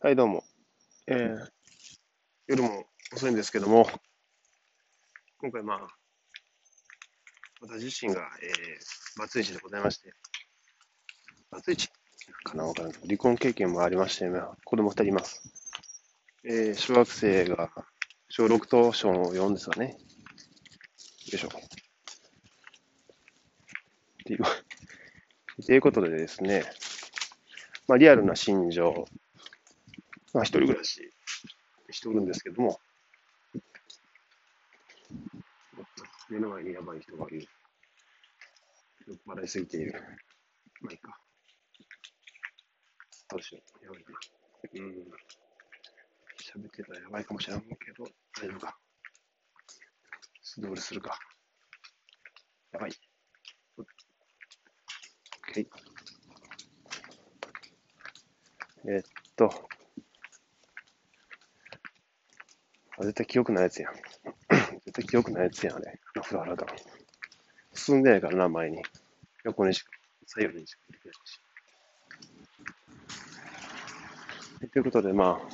はい、どうも。えー、夜も遅いんですけども、今回まあ、私自身が、えー、バツイチでございまして、バツイチかなわからない。離婚経験もありまして、子供二人います。えー、小学生が小6と小4ですかね。よいしょ。っていう、ということでですね、まあ、リアルな心情、まあ、一人暮らししておるんですけども、目の前にやばい人がいる。酔っ払いすぎている。まあいいか。どうしよう。やばいな。うん。喋ってたらやばいかもしれんけど、大丈夫か。素通りするか。やばい。OK。えー、っと、絶対記憶ないやつやん。絶対記憶ないやつやん、あれ。風呂払うから。進んでないからな、前に。横にしか、左右にしか出てないし。ということで、まあ、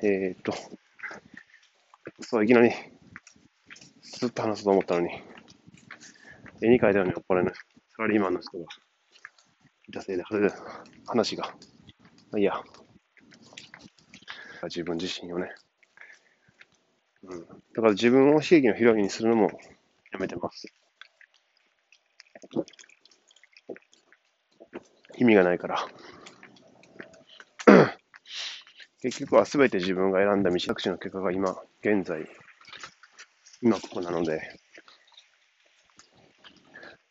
えー、っと、そう、いきなり、ずっと話そうと思ったのに、絵に描いたように酔っ払いサラリーマンの人がいたせいで、話が、まあ、いいや、自分自身をね、うん。だから自分を悲劇のヒロインにするのもやめてます。意味がないから。結局は全て自分が選んだ道学習の結果が今、現在、今ここなので、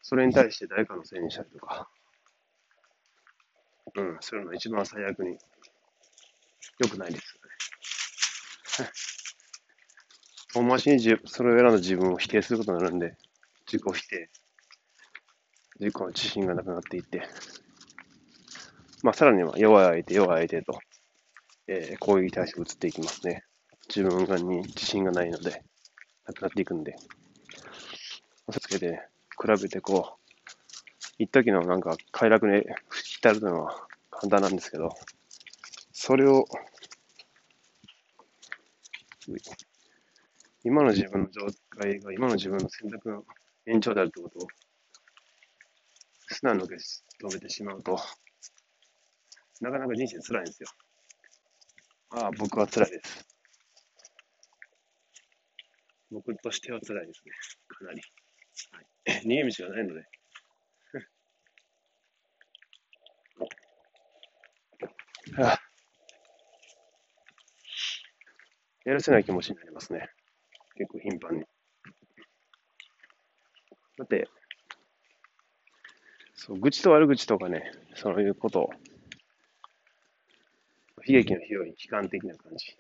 それに対して誰かのせいにしたりとか、うん、するのは一番最悪に良くないですよね。遠回しにそれを選んだ自分を否定することになるんで、自己否定、自己の自信がなくなっていって、まあ、さらには弱い相手、弱い相手と、えー、攻撃に対して移っていきますね。自分がに自信がないので、なくなっていくんで。嘘つけて、比べてこう、一時のなんか快楽に浸るのは簡単なんですけど、それを、今の自分の状態が今の自分の選択の延長であるということを素直に受け止めてしまうと、なかなか人生辛いんですよ。ああ、僕は辛いです。僕としては辛いですね。かなり。はい、逃げ道がないので。はあ、やるせない気持ちになりますね。結構頻繁に。だって、そう、愚痴と悪口とかね、そういうことを、悲劇のヒロイン、悲観的な感じ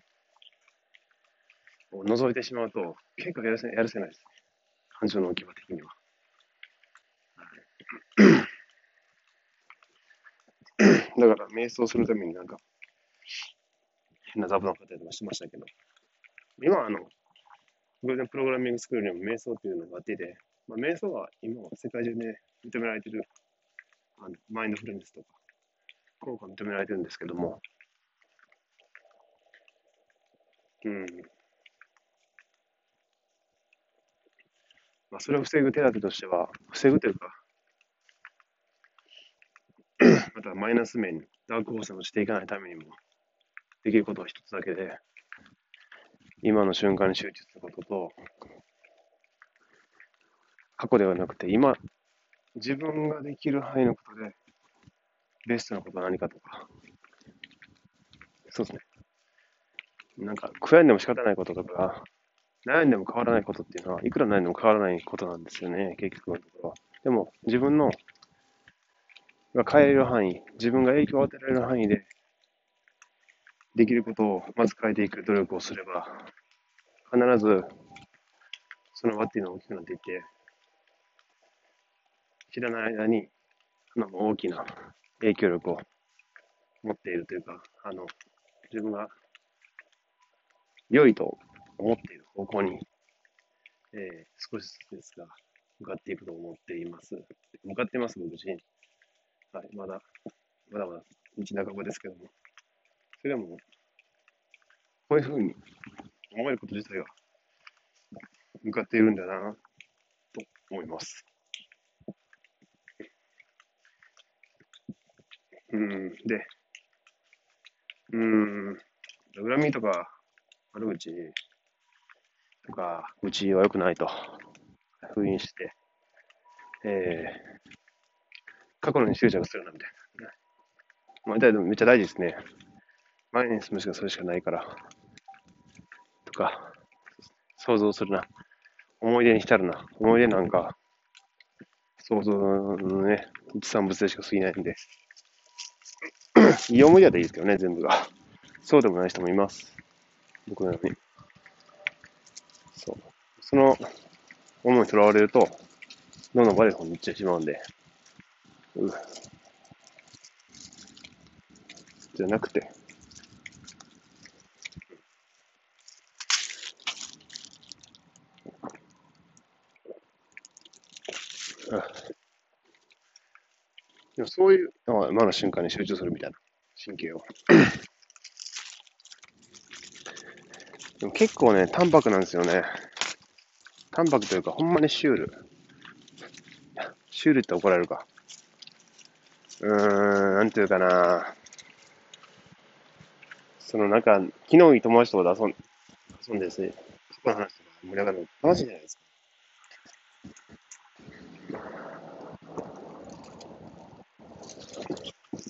を覗いてしまうと、結構やるせやるせないです。感情の置き場的には。だから、瞑想するためになんか、変なザブの方とかしてましたけど、今はあの、偶然プログラミングスクールにも瞑想っていうのがあってて、まあ、瞑想は今は世界中で認められてる、あのマインドフルネスとか、効果認められてるんですけども、うん。まあ、それを防ぐ手立てとしては、防ぐというか、またマイナス面にダークホースをしていかないためにも、できることは一つだけで、今の瞬間に集中することと、過去ではなくて、今、自分ができる範囲のことで、ベストなことは何かとか、そうですね。なんか、悔やんでも仕方ないこととか、悩んでも変わらないことっていうのは、いくら悩んでも変わらないことなんですよね、結局のところは。でも、自分の、が変える範囲、自分が影響を与えられる範囲で、できることをまず変えていく努力をすれば、必ずその輪っていうのは大きくなっていって、知らない間に、あの、大きな影響力を持っているというか、あの、自分が良いと思っている方向に、えー、少しずつですが、向かっていくと思っています。向かっています、僕自身。はい、まだ、まだまだ道半ばですけども。それでも、こういうふうに思えること自体が向かっているんだな、と思います。うん、で、うん、恨みとか悪口とか、うちは良くないと封印して、えー、過去のに執着するなみたいな。まあ、めっちゃ大事ですね。前に進むしかそれしかないから。とか、想像するな。思い出に浸るな。思い出なんか、想像のね、一産物でしか過ぎないんで。いい思い出でいいですけどね、全部が。そうでもない人もいます。僕のように。そう。その思いにとらわれると、どんどん悪い方に行ってしまうんで。うん。じゃなくて、でもそういう、今の瞬間に集中するみたいな神経を。でも結構ね、淡白なんですよね。淡白というか、ほんまにシュール。シュールって怒られるか。うーん、なんていうかな。そのなんか、昨日いい友達とかで遊ん遊んでですね、過去の話とか盛り上がるの楽しいじゃないですか。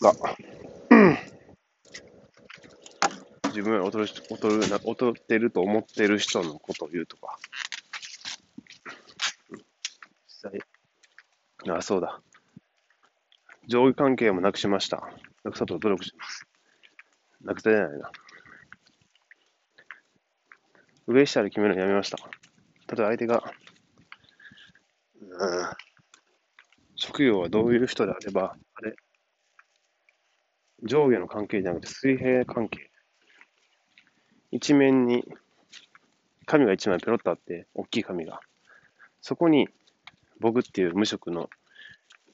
が、自分より劣る、劣る、劣ってると思ってる人のことを言うとか。実際、あ、そうだ。上下関係もなくしました。なくさと努力します。なくさじゃないな。上下で決めるのやめました。ただ相手が、うん、職業はどういう人であれば、あれ、上下の関係じゃなくて水平関係。一面に紙が一枚ペロッとあって、大きい紙が。そこに僕っていう無職の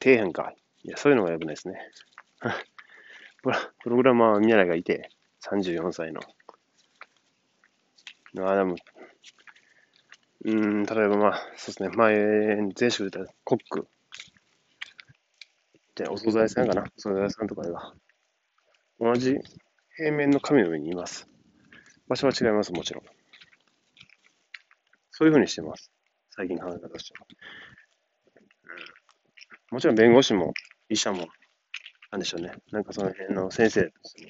底辺か。いや、そういうのが危ないですね。プログラマー見習いがいて、34歳の。ああ、でも、うん、例えばまあ、そうですね、前、前職で言ったコック。で、お惣菜屋さんかな。お惣菜屋さんとかでは、同じ平面の紙の上にいます。場所は違います、もちろん。そういうふうにしてます。最近の考え方としては。もちろん弁護士も医者も、なんでしょうね。なんかその辺の先生として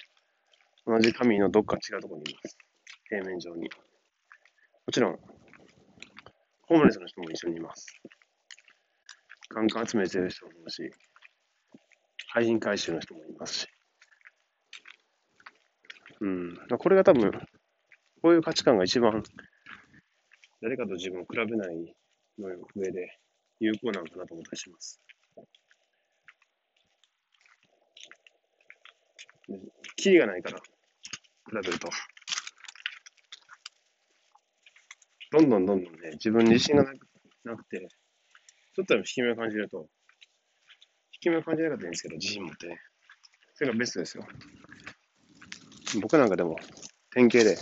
も、同じ紙のどっか違うところにいます。平面上に。もちろん、ホームレスの人も一緒にいます。カンカン集めてる人もいますし、廃品回収の人もいますし。うん。これが多分、こういう価値観が一番、誰かと自分を比べないの上で有効なのかなと思ったりします。キリがないから、比べると。どんどんどんどんね、自分に自信がなくなくて、ちょっとでも引き目を感じると、引き目を感じなかったらいいんですけど、自信持ってね。それがベストですよ。僕なんかでも、典型で、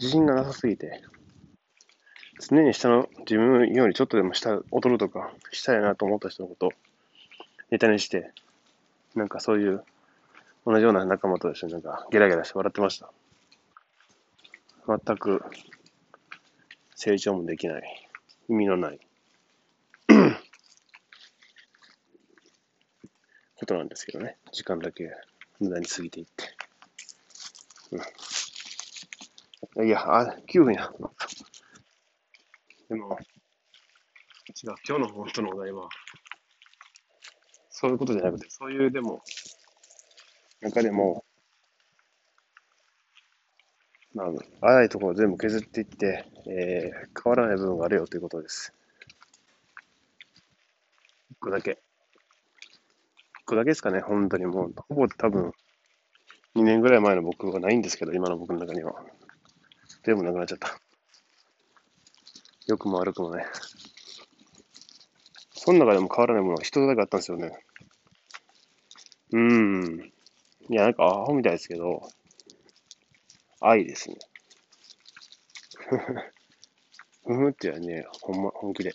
自信がなさすぎて、常に下の自分よりちょっとでも下、劣るとか、したいなと思った人のことをネタにして、なんかそういう同じような仲間と一緒になんかゲラゲラして笑ってました。全く成長もできない、意味のない ことなんですけどね。時間だけ無駄に過ぎていって。うん。いや、あ、9分や。でも、違う、今日の本当のお題は、そういうことじゃなくて、そういう、でも、中でも、まあ、荒いところを全部削っていって、えー、変わらない部分があるよということです。一個だけ。個だけですかね、本当にもう、ほぼ多分、2年ぐらい前の僕はないんですけど、今の僕の中には。全部なくなっちゃった。良くも悪くもね。その中でも変わらないものは一つだけあったんですよね。うーん。いや、なんかアホみたいですけど、愛ですね。ふふってはね、ほんま、本気で。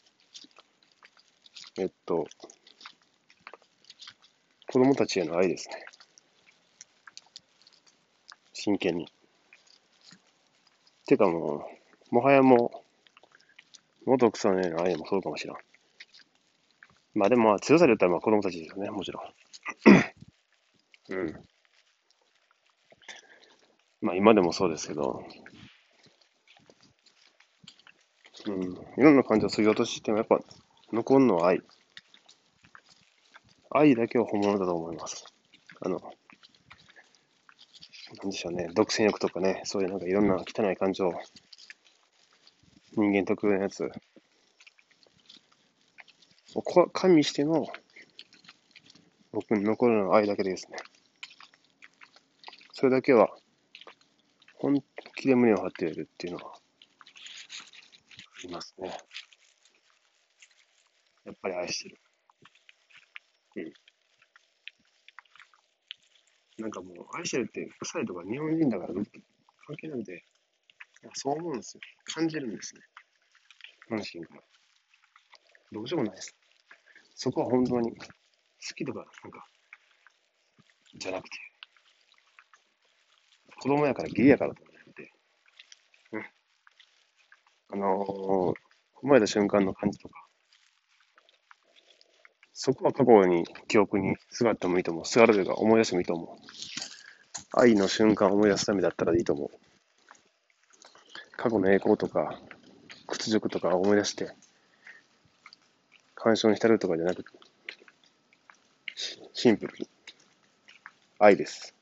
えっと、子供たちへの愛ですね。真剣に。てかもう、もはやもう、元奥さんへの愛もそうかもしらん。まあでもまあ強さで言ったらまあ子供たちですよね、もちろん。うん。まあ今でもそうですけど、うん。いろんな感情を削ぎ落としてもやっぱ残るのは愛。愛だけは本物だと思います。あの、なんでしょうね、独占欲とかね、そういうなんかいろんな汚い感情、人間特有のやつ、を加味しての、僕に残るのは愛だけですね。それだけは、本気で胸を張っているっていうのは、ありますね。やっぱり愛してる。うん。なんかもう、愛してるって臭いとか日本人だから関係なくて、そう思うんですよ。感じるんですね。本心から。どうしようもないです。そこは本当に好きとか、なんか、じゃなくて、子供やから義理やからとかじゃなくて、うん。あのー、生まれた瞬間の感じとか、そこは過去に記憶にすがってもいいと思う。すがるというか思い出してもいいと思う。愛の瞬間を思い出すためだったらいいと思う。過去の栄光とか、屈辱とか思い出して、干渉に浸るとかじゃなくて、シンプルに愛です。